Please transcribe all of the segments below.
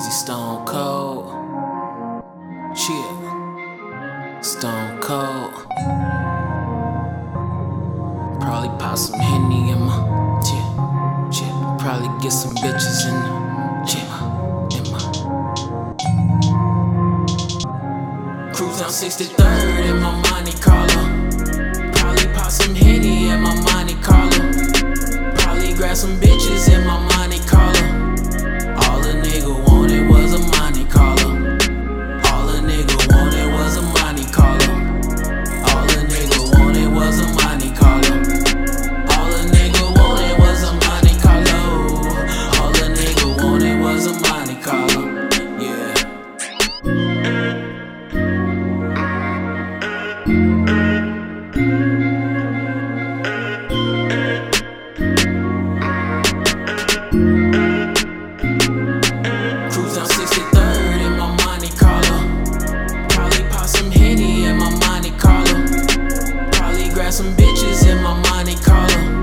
Easy Stone Cold. Chill. Stone Cold. Probably pop some Henny in my chill. Chill. Probably get some bitches in the chill. In my. Cruise down 63rd in my Monte Carlo. Probably pop some Henny in my Monte Carlo. Probably grab some bitches in my Monte Carlo.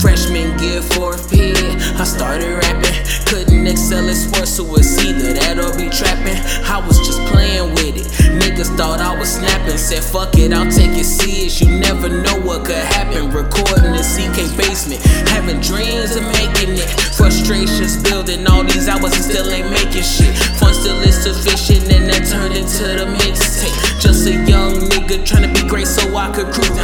Freshman year, fourth period, I started rapping. Couldn't excel in sports, so it's either that or be trapping. I was just playing with it. Niggas thought I was snapping. Said, fuck it, I'll take it serious. You never know what could happen. Recording in CK basement. Having dreams of making it. Frustrations building all these hours and still ain't making shit. Fun still insufficient, and that turned into the mixtape. Just a young nigga trying to be great so I could cruise